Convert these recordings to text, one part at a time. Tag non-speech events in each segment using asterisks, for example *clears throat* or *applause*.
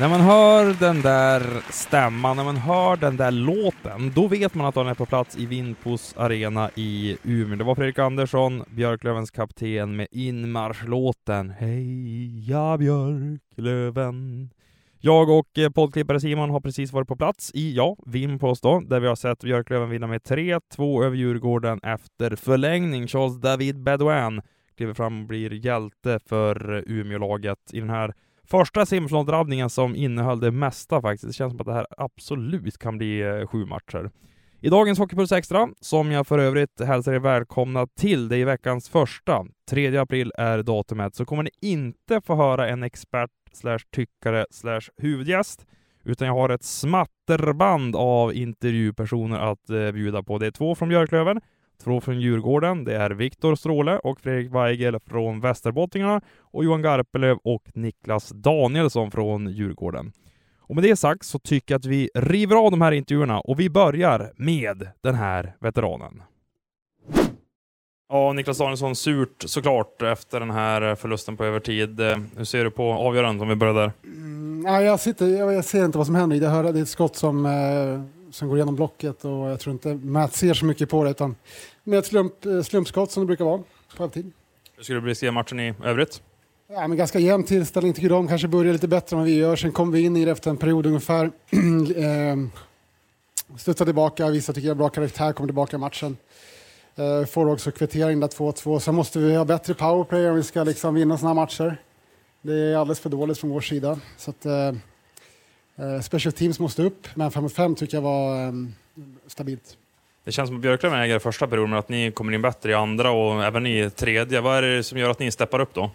När man hör den där stämman, när man hör den där låten, då vet man att de är på plats i Vindpos arena i Umeå. Det var Fredrik Andersson, Björklövens kapten, med inmarschlåten Heja Björklöven. Jag och eh, poddklippare Simon har precis varit på plats i, ja, Vimpos då, där vi har sett Björklöven vinna med 3-2 över Djurgården efter förlängning. Charles David Bedouin kliver fram och blir hjälte för eh, Umeålaget i den här första simfinaldrabbningen som innehöll det mesta faktiskt. Det känns som att det här absolut kan bli eh, sju matcher. I dagens Hockeypuls Extra, som jag för övrigt hälsar er välkomna till, det är veckans första, 3 april är datumet, så kommer ni inte få höra en expert slash tyckare slash huvudgäst, utan jag har ett smatterband av intervjupersoner att eh, bjuda på. Det är två från Björklöven, två från Djurgården. Det är Viktor Stråle och Fredrik Weigel från Västerbottingarna och Johan Garpelöv och Niklas Danielsson från Djurgården. Och med det sagt så tycker jag att vi river av de här intervjuerna och vi börjar med den här veteranen. Ja, Niklas Danielsson, surt såklart efter den här förlusten på övertid. Hur ser du på avgörandet om vi börjar där? Mm, ja, jag, sitter, jag, jag ser inte vad som händer. Jag hör, det är ett skott som, eh, som går igenom blocket och jag tror inte Matt ser så mycket på det. Utan med ett slump, eh, slumpskott som det brukar vara på övertid. Hur skulle du beskriva matchen i övrigt? Ja, men ganska jämn tillställning tycker de. Kanske börjar lite bättre än vad vi gör. Sen kom vi in i det efter en period ungefär. *clears throat* eh, studsar tillbaka, vissa tycker jag bra karaktär, kommer tillbaka i matchen. Eh, får också kvittering där 2-2. Sen måste vi ha bättre powerplay om vi ska liksom vinna sådana matcher. Det är alldeles för dåligt från vår sida. Så att, special teams måste upp, men 5 mot 5 tycker jag var eh, stabilt. Det känns som att Björklöven äger första perioden, men att ni kommer in bättre i andra och även i tredje. Vad är det som gör att ni steppar upp då?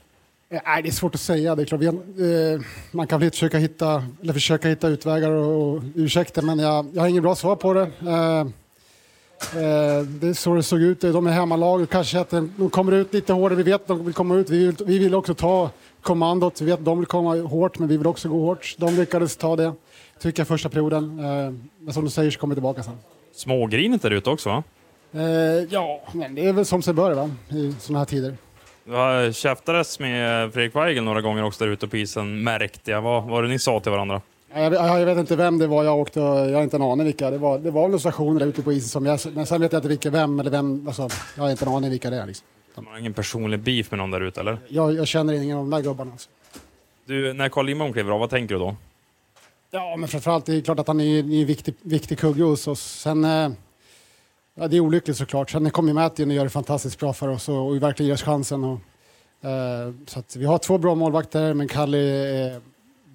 Eh, Nej, det är svårt att säga. Det är klart, vi, eh, man kan försöka hitta, eller försöka hitta utvägar och, och ursäkter, men jag, jag har inget bra svar på det. Eh, eh, det är så det såg ut. De är hemmalag och kanske att de kommer ut lite hårdare. Vi vet att de vill komma ut. Vi vill, vi vill också ta kommandot. Vi vet att de vill komma hårt, men vi vill också gå hårt. De lyckades ta det, tycker jag, första perioden. Eh, men som du säger så kommer vi tillbaka sen. Smågrinet där ute också va? Eh, ja, men det är väl som sig bör va? i sådana här tider. Du käftades med Fredrik Weigel några gånger också där ute på isen, märkte jag. Vad var det ni sa till varandra? Jag, jag, jag vet inte vem det var jag åkte, jag har inte en aning vilka. Det var, det var några stationer där ute på isen som jag, men sen vet jag inte vilka, vem eller vem, alltså, jag har inte en aning vilka det är. Liksom. De har ingen personlig beef med någon där ute eller? Jag, jag känner ingen av de där gubbarna. Alltså. Du, när Carl Lindbom kliver av, vad tänker du då? Ja, men framförallt det är klart att han är en viktig, viktig kugge hos oss. Sen, eh, ja, det är olyckligt såklart. Sen kommer Matt in och gör det fantastiskt bra för oss och, och verkligen ger oss chansen. Och, eh, så att vi har två bra målvakter, men Kalle är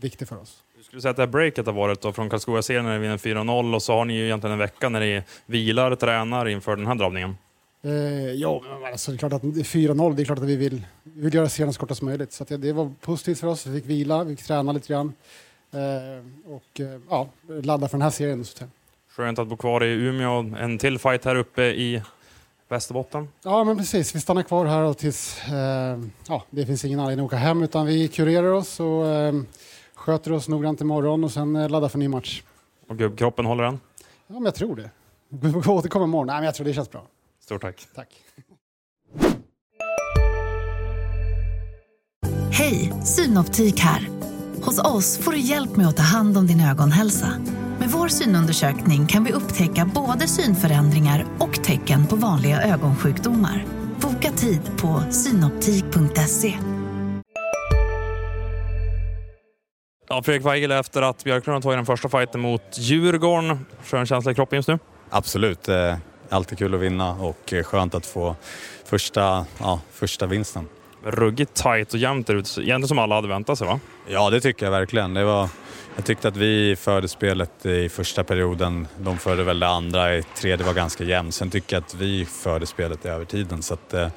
viktig för oss. Du skulle säga att det här breaket har varit då från Karlskoga-serien när ni vinner 4-0 och så har ni ju egentligen en vecka när ni vilar, tränar inför den här drabbningen. Eh, ja, alltså, det är klart att det är 4-0, det är klart att vi vill, vi vill göra serien så kortast möjligt. Så det, det var positivt för oss, vi fick vila, vi fick träna lite grann. Eh, och eh, ja, ladda för den här serien. Så. Skönt att bo kvar i Umeå. En till fight här uppe i Västerbotten. Ja, men precis. Vi stannar kvar här och tills eh, ja, det finns ingen anledning att åka hem utan vi kurerar oss och eh, sköter oss noggrant imorgon och sen eh, laddar för ny match. Och gubbkroppen håller den? Ja, men jag tror det. Vi får återkomma imorgon. Nej, men jag tror det känns bra. Stort tack. Tack. Hej, Synoptik här. Hos oss får du hjälp med att ta hand om din ögonhälsa. Med vår synundersökning kan vi upptäcka både synförändringar och tecken på vanliga ögonsjukdomar. Boka tid på synoptik.se. Ja, Fredrik Weigel efter att Björklund tagit den första fighten mot Djurgården. Skön känsla i kroppen just nu? Absolut. Eh, alltid kul att vinna och eh, skönt att få första, ja, första vinsten. Ruggigt tight och jämnt ut. Egentligen som alla hade väntat sig va? Ja, det tycker jag verkligen. Det var, jag tyckte att vi förde spelet i första perioden. De förde väl det andra. I tredje var ganska jämnt. Sen tycker jag att vi förde spelet i övertiden. Så att, eh,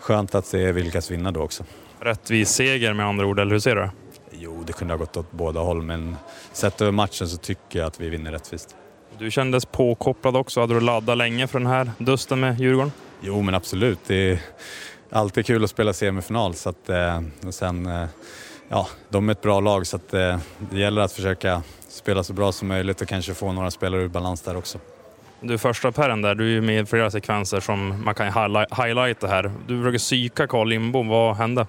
skönt att det vi lyckas vinna då också. Rättvis seger med andra ord, eller hur ser du det? Jo, det kunde ha gått åt båda håll, men sett över matchen så tycker jag att vi vinner rättvist. Du kändes påkopplad också. Hade du laddat länge för den här dusten med Djurgården? Jo, men absolut. Det är alltid kul att spela semifinal. Så att, eh, och sen, eh, ja, de är ett bra lag så att, eh, det gäller att försöka spela så bra som möjligt och kanske få några spelare ur balans där också. Du första pärren där. Du är med i flera sekvenser som man kan highlighta här. Du försöker psyka Carl Lindbom. Vad hände?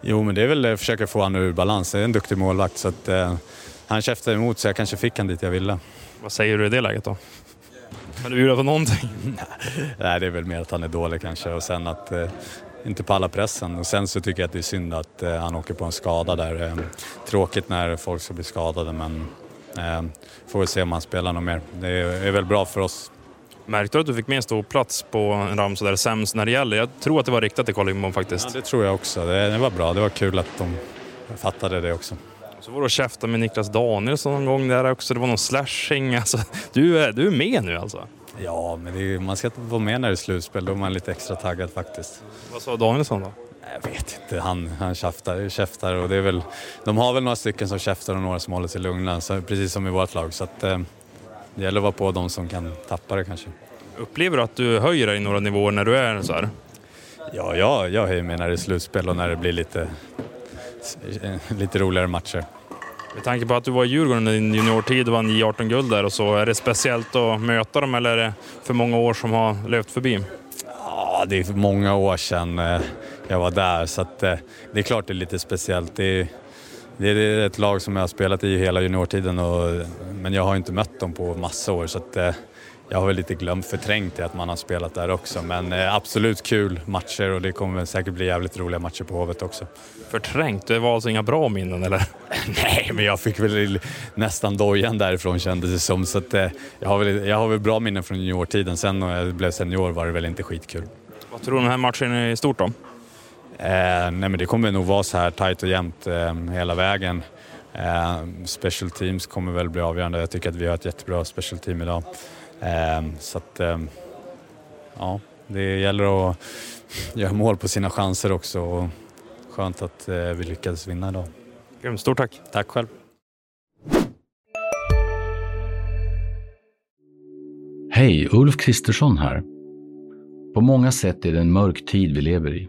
Jo, men det är väl att försöka få honom ur balans. Det är en duktig målvakt så att eh, han käftade emot så jag kanske fick han dit jag ville. Vad säger du i det läget då? Kan du bjuda på någonting? *laughs* Nej, det är väl mer att han är dålig kanske och sen att eh, inte palla pressen. Och sen så tycker jag att det är synd att eh, han åker på en skada där. Eh, tråkigt när folk ska bli skadade men eh, får väl se om han spelar något mer. Det är, är väl bra för oss. Märkte du att du fick med en stor plats på en ramsa där sämst när det gäller? Jag tror att det var riktat till Carl Lindbom faktiskt. Ja, det tror jag också. Det, det var bra. Det var kul att de fattade det också. Så var du och käftade med Niklas Danielsson någon gång där också. Det var någon slashing. Alltså, du, är, du är med nu alltså? Ja, men är, man ska vara med när det är slutspel. Då är man lite extra taggad faktiskt. Vad sa Danielsson då? Jag vet inte. Han, han käftar, käftar och det är väl... De har väl några stycken som käftar och några som håller sig lugna, så, precis som i vårt lag. Så att, eh, det gäller att vara på de som kan tappa det kanske. Upplever du att du höjer dig några nivåer när du är så här? Ja, jag, jag höjer mig när det är slutspel och när det blir lite, lite roligare matcher. Med tanke på att du var i Djurgården i din juniortid och vann J18-guld där och så, är det speciellt att möta dem eller är det för många år som har löpt förbi? Ja, det är många år sedan eh, jag var där så att, eh, det är klart det är lite speciellt. Det är, det är ett lag som jag har spelat i hela juniortiden och, men jag har inte mött dem på massa år så att, eh, jag har väl lite glömt förträngt att man har spelat där också. Men absolut kul matcher och det kommer säkert bli jävligt roliga matcher på Hovet också. Förträngt? Det var alltså inga bra minnen eller? *laughs* Nej, men jag fick väl nästan dojan därifrån kändes det som. Så att, jag, har väl, jag har väl bra minnen från juniortiden. Sen när jag blev senior var det väl inte skitkul. Vad tror du om den här matchen i stort då? Eh, nej men det kommer nog vara så här tajt och jämnt eh, hela vägen. Eh, special teams kommer väl bli avgörande. Jag tycker att vi har ett jättebra special team idag. Eh, så att, eh, ja, det gäller att *laughs* göra mål på sina chanser också. Och skönt att eh, vi lyckades vinna idag. Grymt, stort tack. Tack själv. Hej, Ulf Kristersson här. På många sätt är det en mörk tid vi lever i.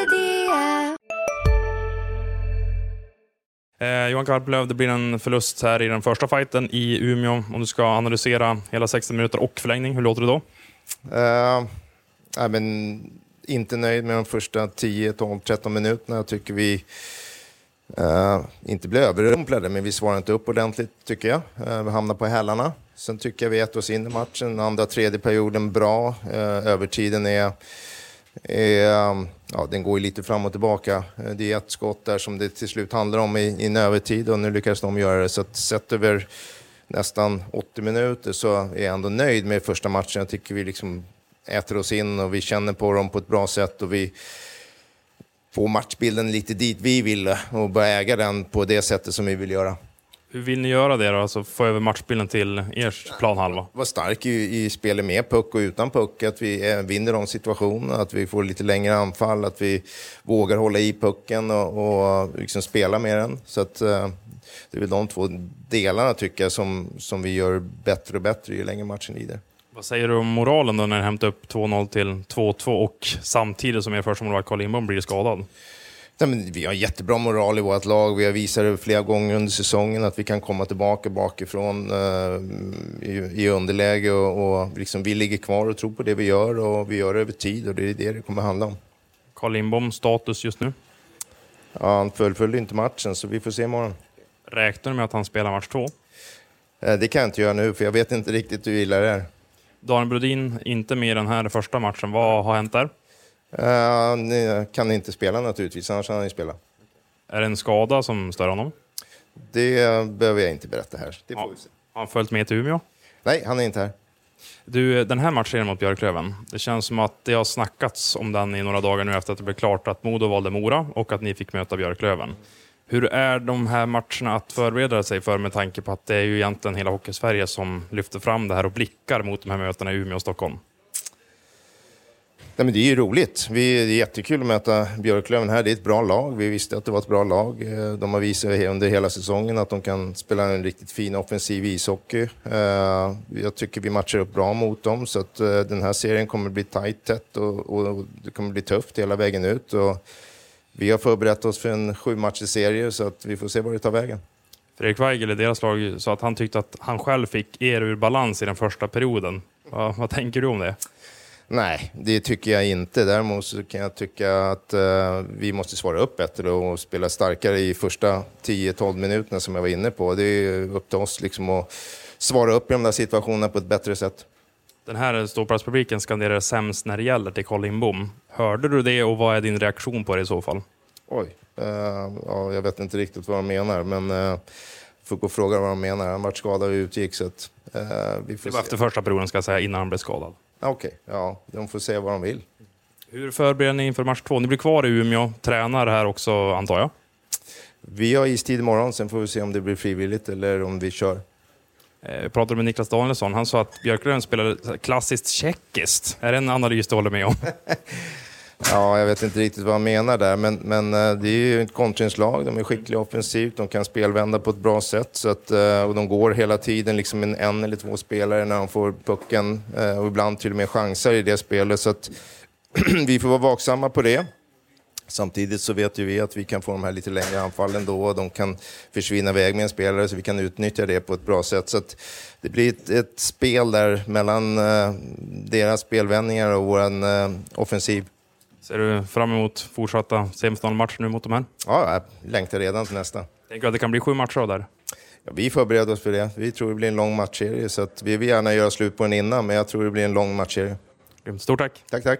Eh, Johan Karplöv, det blir en förlust här i den första fighten i Umeå. Om du ska analysera hela 60 minuter och förlängning, hur låter det då? Eh, men, inte nöjd med de första 10, 12, 13 minuterna. Jag tycker vi uh, inte blev överrumplade, men vi svarade inte upp ordentligt, tycker jag. Uh, vi hamnade på hälarna. Sen tycker jag vi äter oss in i matchen. Andra tredje perioden bra. Uh, övertiden är Ehm, ja, den går ju lite fram och tillbaka. Eh, det är ett skott där som det till slut handlar om i, i en övertid och nu lyckas de göra det. Så att sett över nästan 80 minuter så är jag ändå nöjd med första matchen. Jag tycker vi liksom äter oss in och vi känner på dem på ett bra sätt och vi får matchbilden lite dit vi vill och börjar äga den på det sättet som vi vill göra. Hur vill ni göra det då? Alltså få över matchbilden till er planhalva? Vara stark i, i spelet med puck och utan puck. Att vi eh, vinner de situationerna, att vi får lite längre anfall, att vi vågar hålla i pucken och, och liksom spela med den. Så att, eh, det är väl de två delarna tycker jag som, som vi gör bättre och bättre ju längre matchen lider. Vad säger du om moralen då när ni hämtar upp 2-0 till 2-2 och samtidigt som er första målvakt Carl Lindbom blir skadad? Nej, men vi har jättebra moral i vårt lag. Vi har visat det flera gånger under säsongen att vi kan komma tillbaka bakifrån uh, i, i underläge och, och liksom, vi ligger kvar och tror på det vi gör och vi gör det över tid och det är det det kommer handla om. Carl Lindbom, status just nu? Ja, han fullföljde inte matchen så vi får se imorgon. Räknar du med att han spelar match två? Uh, det kan jag inte göra nu för jag vet inte riktigt hur illa det är. Daniel Brodin, inte med den här första matchen. Vad har hänt där? Uh, kan inte spela naturligtvis, annars hade han ju spelat. Är det en skada som stör honom? Det behöver jag inte berätta här. Det får ja. Har han följt med till Umeå? Nej, han är inte här. Du, den här matchen mot Björklöven, det känns som att det har snackats om den i några dagar nu efter att det blev klart att Modo valde Mora och att ni fick möta Björklöven. Hur är de här matcherna att förbereda sig för med tanke på att det är ju egentligen hela Hockeysverige som lyfter fram det här och blickar mot de här mötena i Umeå och Stockholm? Nej, men det är ju roligt. Vi, det är jättekul att möta Björklöven här. Det är ett bra lag. Vi visste att det var ett bra lag. Eh, de har visat under hela säsongen att de kan spela en riktigt fin offensiv ishockey. Eh, jag tycker vi matchar upp bra mot dem, så att eh, den här serien kommer bli tajt, tätt och, och det kommer bli tufft hela vägen ut. Och vi har förberett oss för en sju serie så att vi får se var det tar vägen. Fredrik Weigel i deras lag sa att han tyckte att han själv fick er ur balans i den första perioden. Vad, vad tänker du om det? Nej, det tycker jag inte. Däremot så kan jag tycka att uh, vi måste svara upp bättre och spela starkare i första 10-12 minuterna som jag var inne på. Det är upp till oss liksom att svara upp i de där situationerna på ett bättre sätt. Den här ståplatspubliken skanderar sämst när det gäller till Carl Lindbom. Hörde du det och vad är din reaktion på det i så fall? Oj, uh, ja, jag vet inte riktigt vad de menar, men uh, får gå och fråga vad de menar. Han var skadad och utgick. Så att, uh, vi får det var se. efter första perioden ska jag säga, innan han blev skadad. Okej, okay, ja, de får se vad de vill. Hur förbereder ni inför match två? Ni blir kvar i Umeå, tränar här också antar jag? Vi har istid imorgon, sen får vi se om det blir frivilligt eller om vi kör. Jag eh, pratade med Niklas Danielsson, han sa att Björklöven spelade klassiskt tjeckiskt. Är det en analys du håller med om? *laughs* ja, jag vet inte riktigt vad han menar där, men, men eh, det är ju ett kontringslag. De är skickliga offensivt, de kan spelvända på ett bra sätt. Så att, eh, och de går hela tiden liksom en, en eller två spelare när de får pucken eh, och ibland till och med chanser i det spelet. Så att *clears throat* vi får vara vaksamma på det. Samtidigt så vet ju vi att vi kan få de här lite längre anfallen då och de kan försvinna iväg med en spelare så vi kan utnyttja det på ett bra sätt. Så det blir ett, ett, spel där mellan uh, deras spelvändningar och vår uh, offensiv. Ser du fram emot fortsatta semifinalmatcher nu mot de här? Ja, jag längtar redan till nästa. Tänker du att det kan bli sju matcher där? Ja, vi förbereder oss för det. Vi tror det blir en lång matchserie, så vi vill gärna göra slut på den innan, men jag tror det blir en lång matchserie. Stort tack! Tack, tack!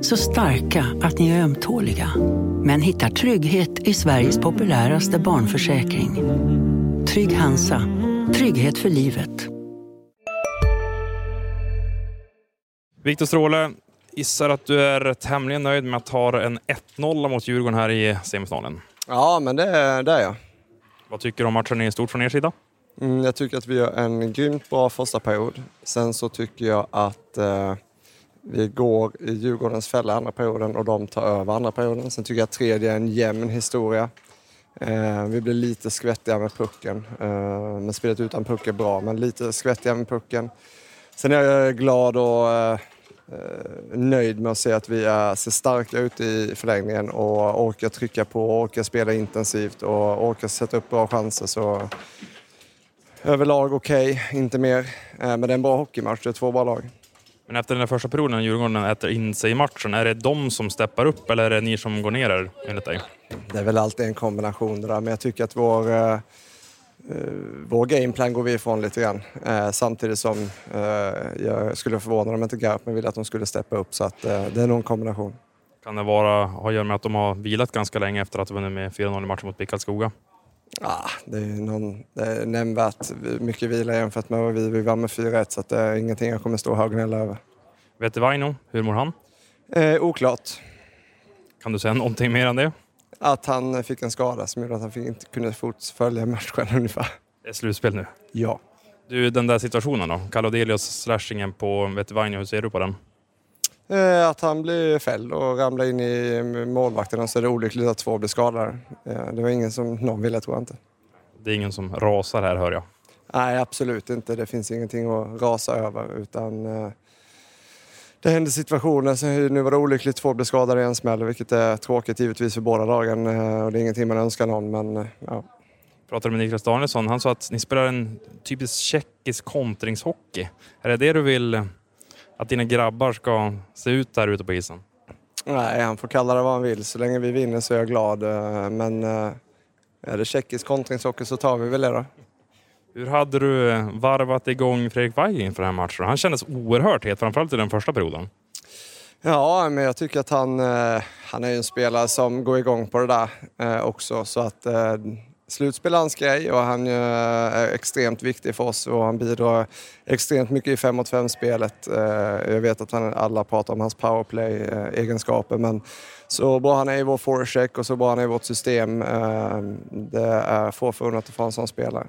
Så starka att ni är ömtåliga. Men hittar trygghet i Sveriges populäraste barnförsäkring. Trygg Hansa. Trygghet för livet. Viktor Stråle, gissar att du är tämligen nöjd med att ta en 1-0 mot Djurgården här i semifinalen? Ja, men det, det är jag. Vad tycker du om matchen i stort från er sida? Mm, jag tycker att vi gör en grymt bra första period. Sen så tycker jag att eh, vi går i Djurgårdens fälla andra perioden och de tar över andra perioden. Sen tycker jag att tredje är en jämn historia. Eh, vi blir lite skvättiga med pucken. Eh, men spelet utan puck är bra, men lite skvättiga med pucken. Sen är jag glad och eh, eh nöjd med att se att vi är, ser starka ut i förlängningen och orkar trycka på, orkar spela intensivt och orkar sätta upp bra chanser. Så överlag okej, okay, inte mer. Eh, men det är en bra hockeymatch, det är två bra lag. Men efter den första perioden när Djurgården äter in sig i matchen, är det de som steppar upp eller är det ni som går ner enligt dig? Det är väl alltid en kombination det där, men jag tycker att vår, eh, eh vår gameplan går vi ifrån lite grann. Eh, samtidigt som eh, jag skulle förvåna om inte Garpen ville att de skulle steppa upp, så att, eh, det är nog en kombination. Kan det vara, ha att göra med att de har vilat ganska länge efter att ha vunnit med 4-0 i matchen mot BIK Ja, det är, någon, det är nämnvärt mycket vila jämfört med vad vi, vi vann med 4-1 så det är ingenting jag kommer stå här och gnälla över. Vetevaino, hur mår han? Eh, oklart. Kan du säga någonting mer än det? Att han fick en skada som gjorde att han inte kunde följa matchen *laughs* ungefär. Det är slutspel nu? Ja. Du, den där situationen då? Kalodelius slashingen på Vetevaino, hur ser du på den? Eh, att han blir fälld och ramlar in i målvakten så är det olyckligt att två blir skadade. Eh, det var ingen som någon ville, tror jag inte. Det är ingen som rasar här, hör jag. Nej, absolut inte. Det finns ingenting att rasa över, utan eh, det händer situationer. Nu var det olyckligt, två blev skadade i en smäll, vilket är tråkigt givetvis för båda lagen. Och det är ingenting man önskar någon, men ja. Jag pratade med Niklas Danielsson. Han sa att ni spelar en typisk tjeckisk kontringshockey. Är det det du vill att dina grabbar ska se ut där ute på isen? Nej, han får kalla det vad han vill. Så länge vi vinner så är jag glad. Eh, men eh, är det tjeckisk kontringshockey så tar vi väl det då. Hur hade du varvat igång Fredrik Weige inför den här matchen? Han kändes oerhört het, framförallt i den första perioden. Ja, men jag tycker att han, eh, han är en spelare som går igång på det där eh, också. Så att eh, slutspel hans grej och han är extremt viktig för oss och han bidrar extremt mycket i 5 mot 5-spelet. Jag vet att han, alla pratar om hans powerplay-egenskaper men så bra han är i vår forecheck och så bra han är i vårt system, det är få förunnat att få en sån spelare.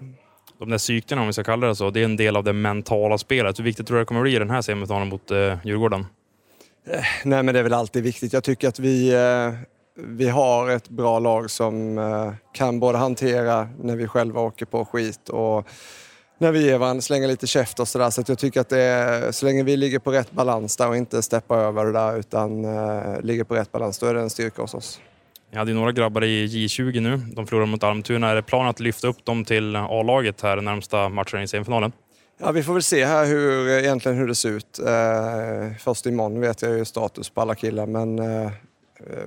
De där psykena, om vi ska kalla det så, det är en del av det mentala spelet. Hur viktigt tror du det kommer bli i den här semifinalen mot Djurgården? Eh, nej, men det är väl alltid viktigt. Jag tycker att vi, eh, vi har ett bra lag som eh, kan både hantera när vi själva åker på skit och när vi ger varandra, slänger lite käft och sådär. Så att jag tycker att det är, så länge vi ligger på rätt balans där och inte steppar över det där utan uh, ligger på rätt balans, då är det en styrka hos oss. Ni hade ju några grabbar i J20 nu. De förlorade mot Almtuna. Är det planen att lyfta upp dem till A-laget här närmsta matchen i semifinalen? Ja, vi får väl se här hur, egentligen hur det ser ut. Eh, först imorgon vet jag ju status på alla killar men eh, eh Eh,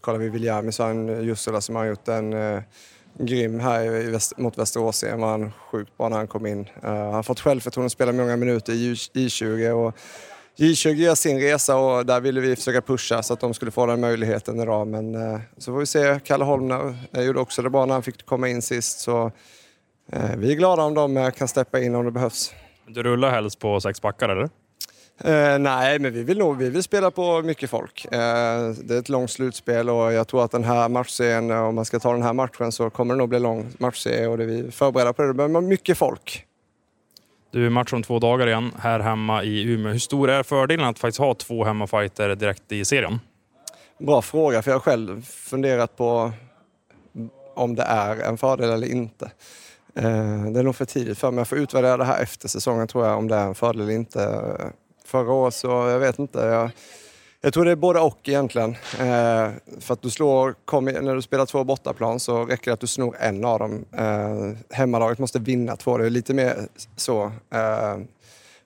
kollar vi Viljami så har han Jussela som har gjort en eh, grym här i väst, mot Västerås. Han var sjukt bra när han kom in. Uh, han har fått självförtroende att spela många minuter i J20 och J20 gör sin resa och där ville vi försöka pusha så att de skulle få den möjligheten idag. Men uh, så får vi se. Kalle Holmner gjorde också det bra när han fick komma in sist. Så uh, vi är glada om de kan steppa in om det behövs. Du rullar helst på sex backar eller? Eh, nej, men vi vill nog vi vill spela på mycket folk. Eh, det är ett långt slutspel och jag tror att den här matchserien, eh, om man ska ta den här matchen så kommer det nog bli lång matchserie och det vi förberedda på det. Det behöver mycket folk. Du, match om två dagar igen här hemma i Umeå. Hur stor är fördelen att faktiskt ha två hemmafajter direkt i serien? Bra fråga, för jag har själv funderat på om det är en fördel eller inte. Eh, det är nog för tidigt för mig. Jag får utvärdera det här efter säsongen tror jag, om det är en fördel eller inte. Förra året så, jag vet inte. Jag, jag tror det är både och egentligen. Eh, för att du slår, kom, när du spelar två bortaplan så räcker det att du snor en av dem. Eh, hemmalaget måste vinna två, det är lite mer så. Eh,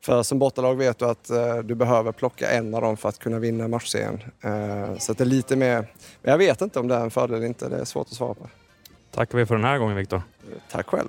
för som bortalag vet du att eh, du behöver plocka en av dem för att kunna vinna matchserien. Eh, så det är lite mer, men jag vet inte om det är en fördel eller inte, det är svårt att svara på. Tackar vi för den här gången Viktor. Tack själv.